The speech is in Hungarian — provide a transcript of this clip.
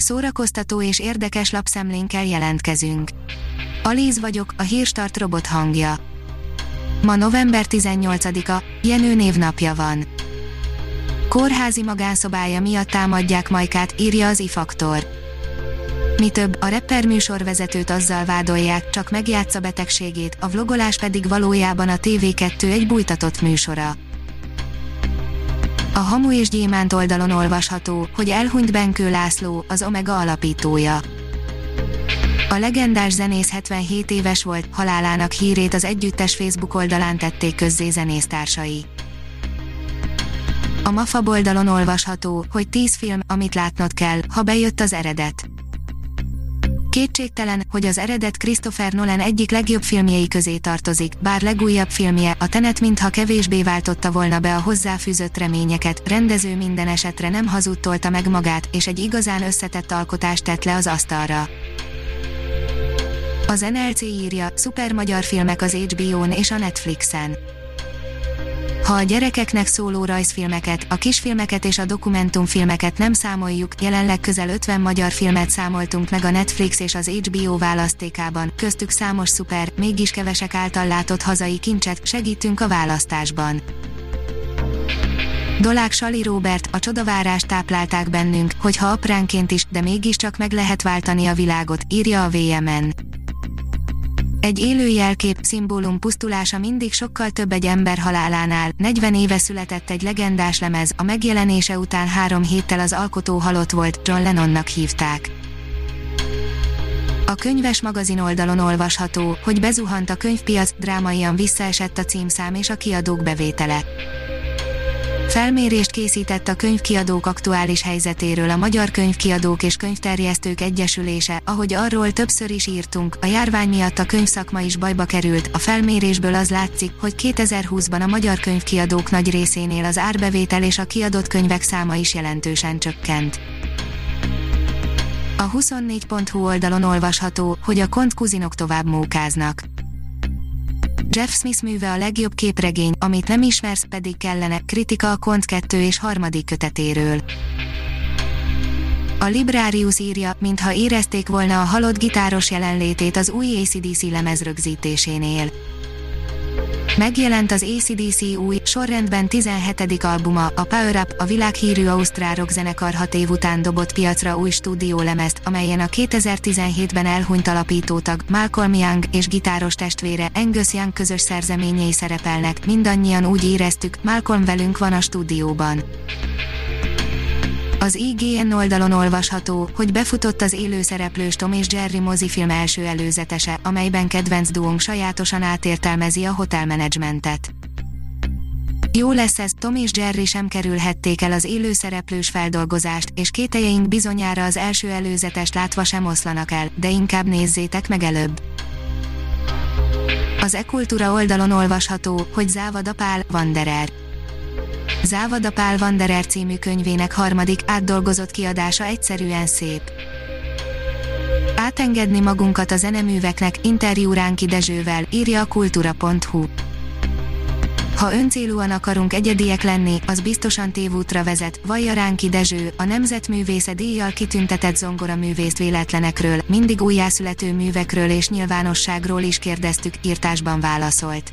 Szórakoztató és érdekes lapszemlénkkel jelentkezünk. Alíz vagyok, a hírstart robot hangja. Ma november 18-a, Jenő névnapja van. Kórházi magánszobája miatt támadják Majkát, írja az ifaktor. Mi több, a rapper műsorvezetőt azzal vádolják, csak megjátsza betegségét, a vlogolás pedig valójában a TV2 egy bújtatott műsora. A Hamu és Gyémánt oldalon olvasható, hogy elhunyt Benkő László, az Omega alapítója. A legendás zenész 77 éves volt, halálának hírét az együttes Facebook oldalán tették közzé zenésztársai. A MAFA oldalon olvasható, hogy 10 film, amit látnod kell, ha bejött az eredet. Kétségtelen, hogy az eredet Christopher Nolan egyik legjobb filmjei közé tartozik, bár legújabb filmje, a Tenet mintha kevésbé váltotta volna be a hozzáfűzött reményeket, rendező minden esetre nem hazudtolta meg magát, és egy igazán összetett alkotást tett le az asztalra. Az NLC írja, szuper magyar filmek az HBO-n és a Netflixen. Ha a gyerekeknek szóló rajzfilmeket, a kisfilmeket és a dokumentumfilmeket nem számoljuk, jelenleg közel 50 magyar filmet számoltunk meg a Netflix és az HBO választékában, köztük számos szuper, mégis kevesek által látott hazai kincset, segítünk a választásban. Dolák Sali Robert, a csodavárást táplálták bennünk, hogyha apránként is, de mégiscsak meg lehet váltani a világot, írja a VMN. Egy élő jelkép, szimbólum pusztulása mindig sokkal több egy ember halálánál. 40 éve született egy legendás lemez, a megjelenése után három héttel az alkotó halott volt, John Lennonnak hívták. A könyves magazin oldalon olvasható, hogy bezuhant a könyvpiac, drámaian visszaesett a címszám és a kiadók bevétele. Felmérést készített a könyvkiadók aktuális helyzetéről a Magyar Könyvkiadók és Könyvterjesztők Egyesülése, ahogy arról többször is írtunk, a járvány miatt a könyvszakma is bajba került, a felmérésből az látszik, hogy 2020-ban a magyar könyvkiadók nagy részénél az árbevétel és a kiadott könyvek száma is jelentősen csökkent. A 24.hu oldalon olvasható, hogy a kont kuzinok tovább mókáznak. Jeff Smith műve a legjobb képregény, amit nem ismersz, pedig kellene, kritika a Kont 2 és harmadik kötetéről. A Librarius írja, mintha érezték volna a halott gitáros jelenlétét az új ACDC lemez rögzítésénél. Megjelent az ACDC új, sorrendben 17. albuma, a Power Up, a világhírű ausztrál zenekar hat év után dobott piacra új stúdiólemezt, amelyen a 2017-ben elhunyt alapítótag, Malcolm Young és gitáros testvére, Angus Young közös szerzeményei szerepelnek, mindannyian úgy éreztük, Malcolm velünk van a stúdióban. Az IGN oldalon olvasható, hogy befutott az élőszereplős Tom és Jerry mozifilm első előzetese, amelyben kedvenc duónk sajátosan átértelmezi a hotelmenedzsmentet. Jó lesz ez, Tom és Jerry sem kerülhették el az élőszereplős feldolgozást, és kételjeink bizonyára az első előzetest látva sem oszlanak el, de inkább nézzétek meg előbb. Az e-kultúra oldalon olvasható, hogy Závada Pál, Wanderer. Závada Pál Wanderer című könyvének harmadik, átdolgozott kiadása egyszerűen szép. Átengedni magunkat a zeneműveknek, interjú Ránki Dezsővel, írja a kultúra.hu. Ha öncélúan akarunk egyediek lenni, az biztosan tévútra vezet, vallja Ránki Dezső, a Nemzetművésze díjjal kitüntetett zongoraművészt véletlenekről, mindig újjászülető művekről és nyilvánosságról is kérdeztük, írtásban válaszolt.